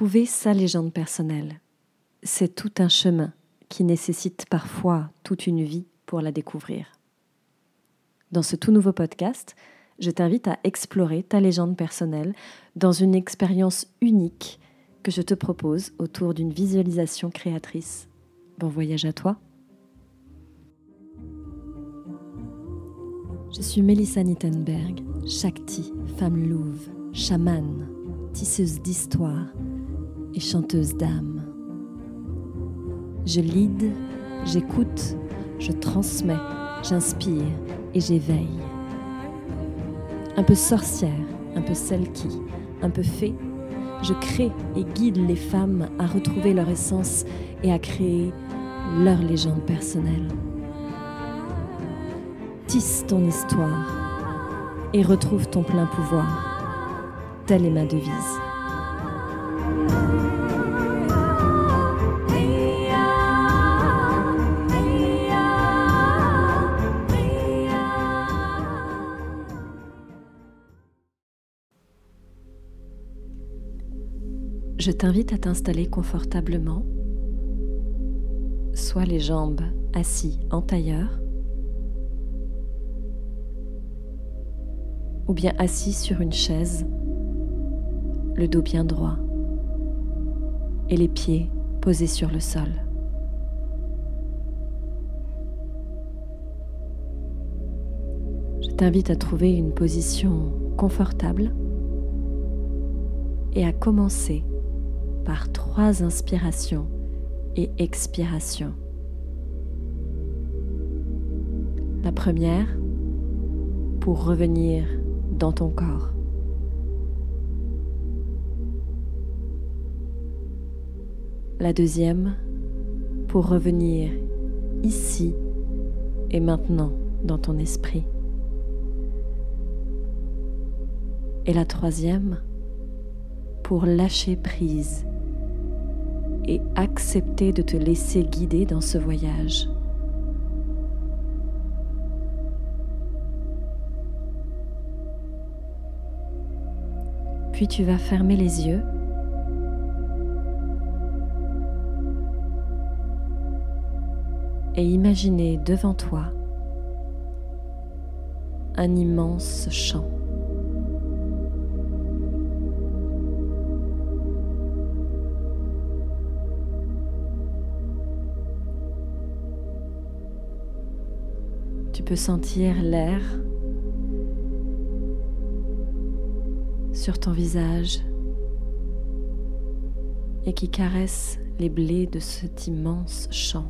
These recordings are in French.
Trouver sa légende personnelle, c'est tout un chemin qui nécessite parfois toute une vie pour la découvrir. Dans ce tout nouveau podcast, je t'invite à explorer ta légende personnelle dans une expérience unique que je te propose autour d'une visualisation créatrice. Bon voyage à toi. Je suis Melissa Nittenberg, Shakti, femme louve, chamane, tisseuse d'histoire et chanteuse d'âme. Je lead, j'écoute, je transmets, j'inspire et j'éveille. Un peu sorcière, un peu celle qui, un peu fée, je crée et guide les femmes à retrouver leur essence et à créer leur légende personnelle. Tisse ton histoire et retrouve ton plein pouvoir. Telle est ma devise. Je t'invite à t'installer confortablement, soit les jambes assis en tailleur, ou bien assis sur une chaise, le dos bien droit et les pieds posés sur le sol. Je t'invite à trouver une position confortable et à commencer par trois inspirations et expirations. La première, pour revenir dans ton corps. La deuxième, pour revenir ici et maintenant dans ton esprit. Et la troisième, pour lâcher prise et accepter de te laisser guider dans ce voyage. Puis tu vas fermer les yeux et imaginer devant toi un immense champ. Peux sentir l'air sur ton visage et qui caresse les blés de cet immense champ.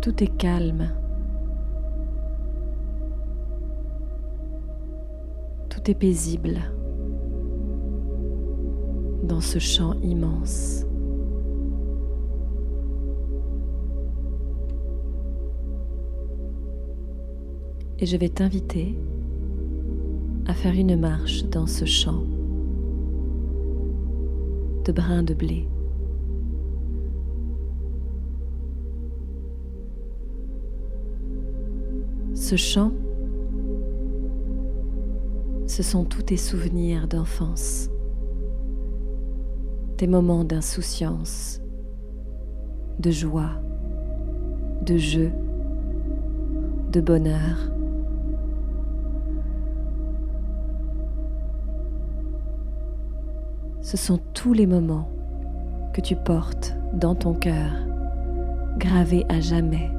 Tout est calme. Tout est paisible dans ce champ immense. Et je vais t'inviter à faire une marche dans ce champ de brins de blé. Ce champ, ce sont tous tes souvenirs d'enfance, tes moments d'insouciance, de joie, de jeu, de bonheur. Ce sont tous les moments que tu portes dans ton cœur, gravés à jamais.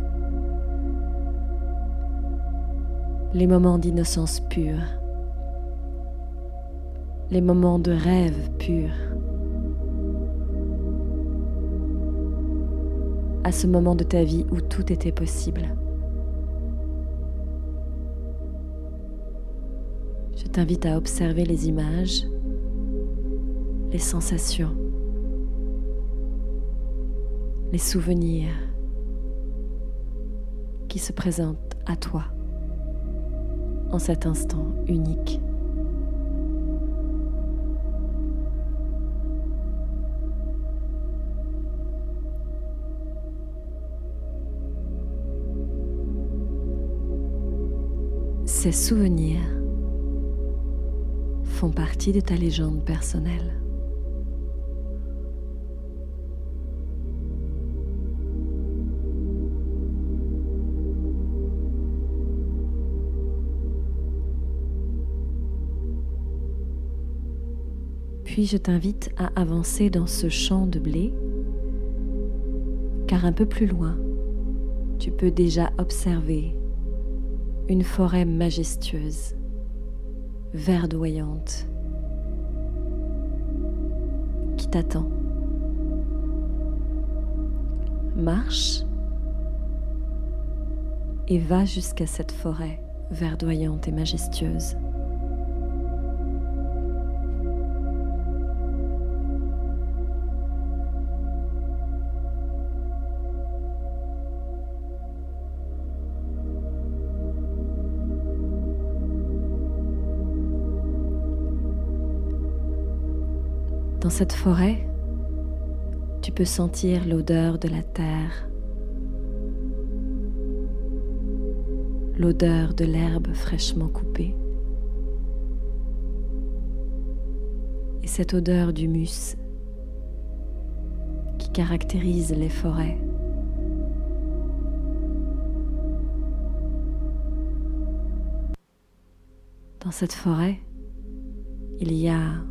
Les moments d'innocence pure, les moments de rêve pur. À ce moment de ta vie où tout était possible. Je t'invite à observer les images les sensations, les souvenirs qui se présentent à toi en cet instant unique. Ces souvenirs font partie de ta légende personnelle. Puis je t'invite à avancer dans ce champ de blé, car un peu plus loin, tu peux déjà observer une forêt majestueuse, verdoyante, qui t'attend. Marche et va jusqu'à cette forêt verdoyante et majestueuse. Dans cette forêt, tu peux sentir l'odeur de la terre, l'odeur de l'herbe fraîchement coupée et cette odeur d'humus qui caractérise les forêts. Dans cette forêt, il y a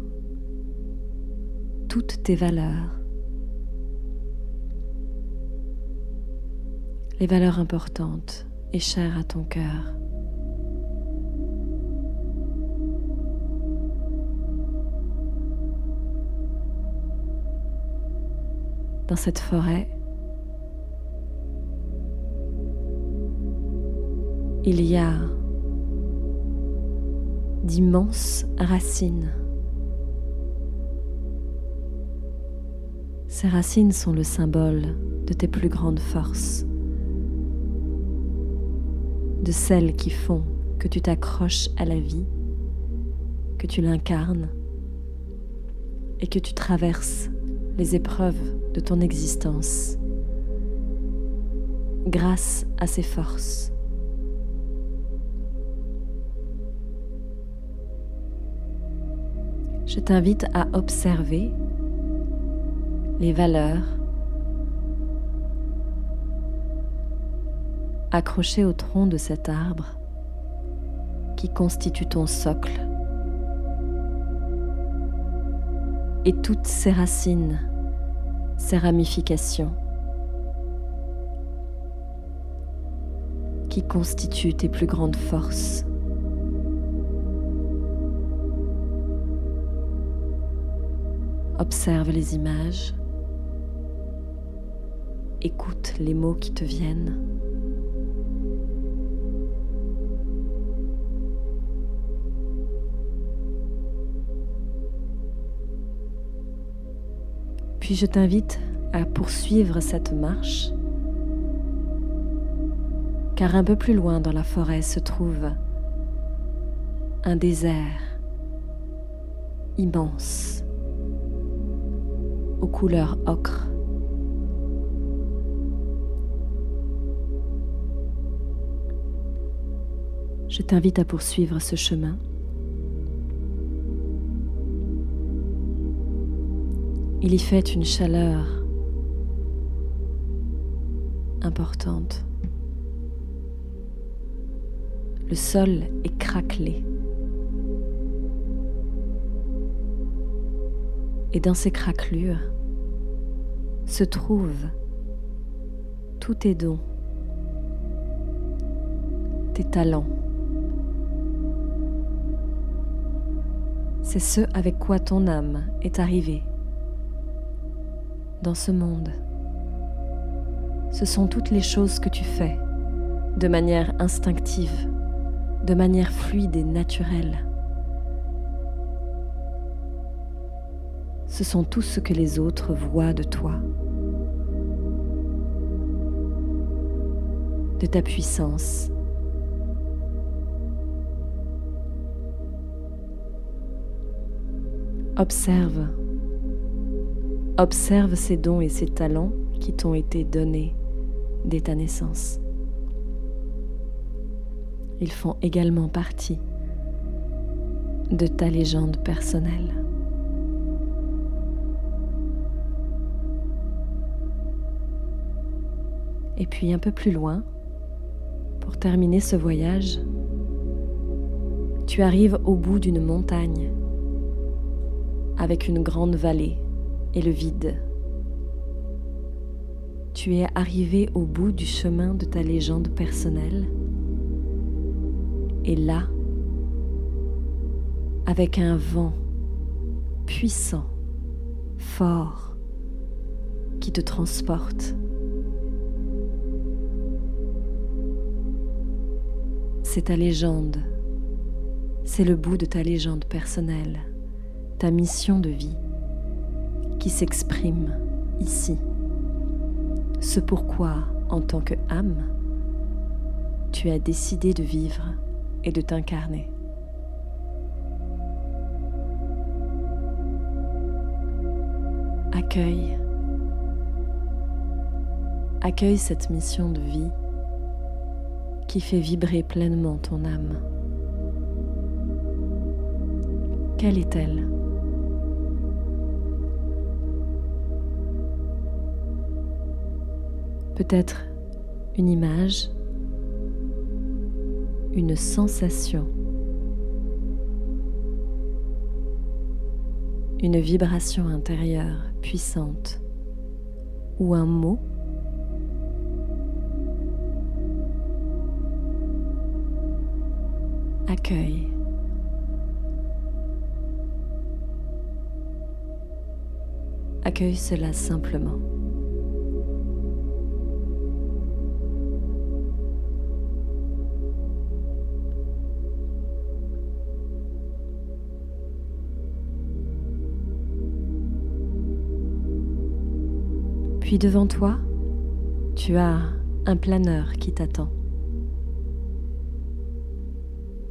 toutes tes valeurs. Les valeurs importantes et chères à ton cœur. Dans cette forêt, il y a d'immenses racines Ces racines sont le symbole de tes plus grandes forces, de celles qui font que tu t'accroches à la vie, que tu l'incarnes et que tu traverses les épreuves de ton existence grâce à ces forces. Je t'invite à observer les valeurs accrochées au tronc de cet arbre qui constitue ton socle et toutes ses racines, ses ramifications qui constituent tes plus grandes forces. Observe les images Écoute les mots qui te viennent. Puis je t'invite à poursuivre cette marche, car un peu plus loin dans la forêt se trouve un désert immense aux couleurs ocre. Je t'invite à poursuivre ce chemin. Il y fait une chaleur importante. Le sol est craquelé. Et dans ces craquelures se trouvent tous tes dons, tes talents. C'est ce avec quoi ton âme est arrivée dans ce monde. Ce sont toutes les choses que tu fais de manière instinctive, de manière fluide et naturelle. Ce sont tout ce que les autres voient de toi, de ta puissance, Observe. Observe ces dons et ces talents qui t'ont été donnés dès ta naissance. Ils font également partie de ta légende personnelle. Et puis un peu plus loin, pour terminer ce voyage, tu arrives au bout d'une montagne avec une grande vallée et le vide. Tu es arrivé au bout du chemin de ta légende personnelle. Et là, avec un vent puissant, fort, qui te transporte, c'est ta légende, c'est le bout de ta légende personnelle, ta mission de vie qui s'exprime ici. Ce pourquoi, en tant que âme, tu as décidé de vivre et de t'incarner. Accueille. Accueille cette mission de vie qui fait vibrer pleinement ton âme. Quelle est-elle? Peut-être une image, une sensation, une vibration intérieure puissante ou un mot accueille. Accueille cela simplement. Puis devant toi, tu as un planeur qui t'attend.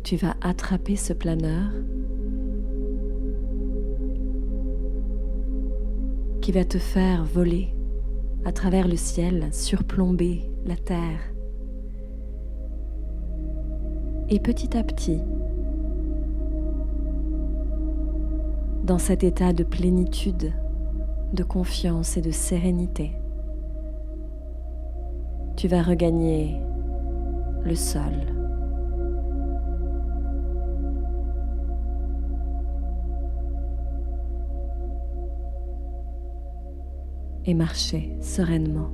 tu vas attraper ce planeur qui va te faire voler à travers le ciel, surplomber la terre. Et petit à petit, dans cet état de plénitude, de confiance et de sérénité, tu vas regagner le sol. et marcher sereinement.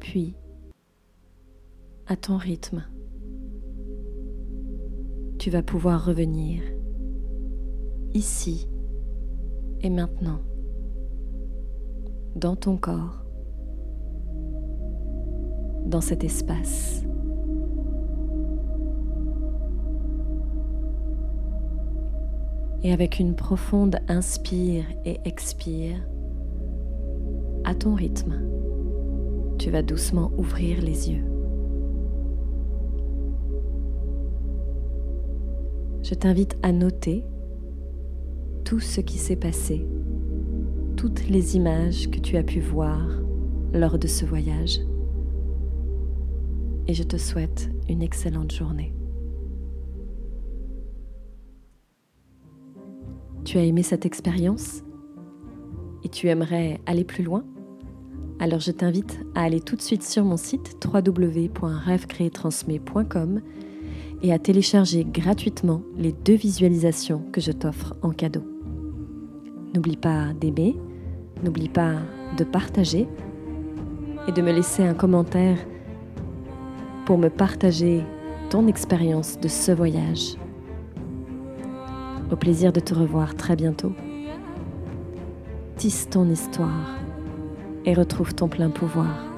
Puis, à ton rythme, tu vas pouvoir revenir ici et maintenant, dans ton corps, dans cet espace. Et avec une profonde inspire et expire, à ton rythme, tu vas doucement ouvrir les yeux. Je t'invite à noter tout ce qui s'est passé, toutes les images que tu as pu voir lors de ce voyage. Et je te souhaite une excellente journée. Tu as aimé cette expérience et tu aimerais aller plus loin? Alors je t'invite à aller tout de suite sur mon site www.rêvecréetransmet.com et à télécharger gratuitement les deux visualisations que je t'offre en cadeau. N'oublie pas d'aimer, n'oublie pas de partager et de me laisser un commentaire pour me partager ton expérience de ce voyage. Au plaisir de te revoir très bientôt. Tisse ton histoire et retrouve ton plein pouvoir.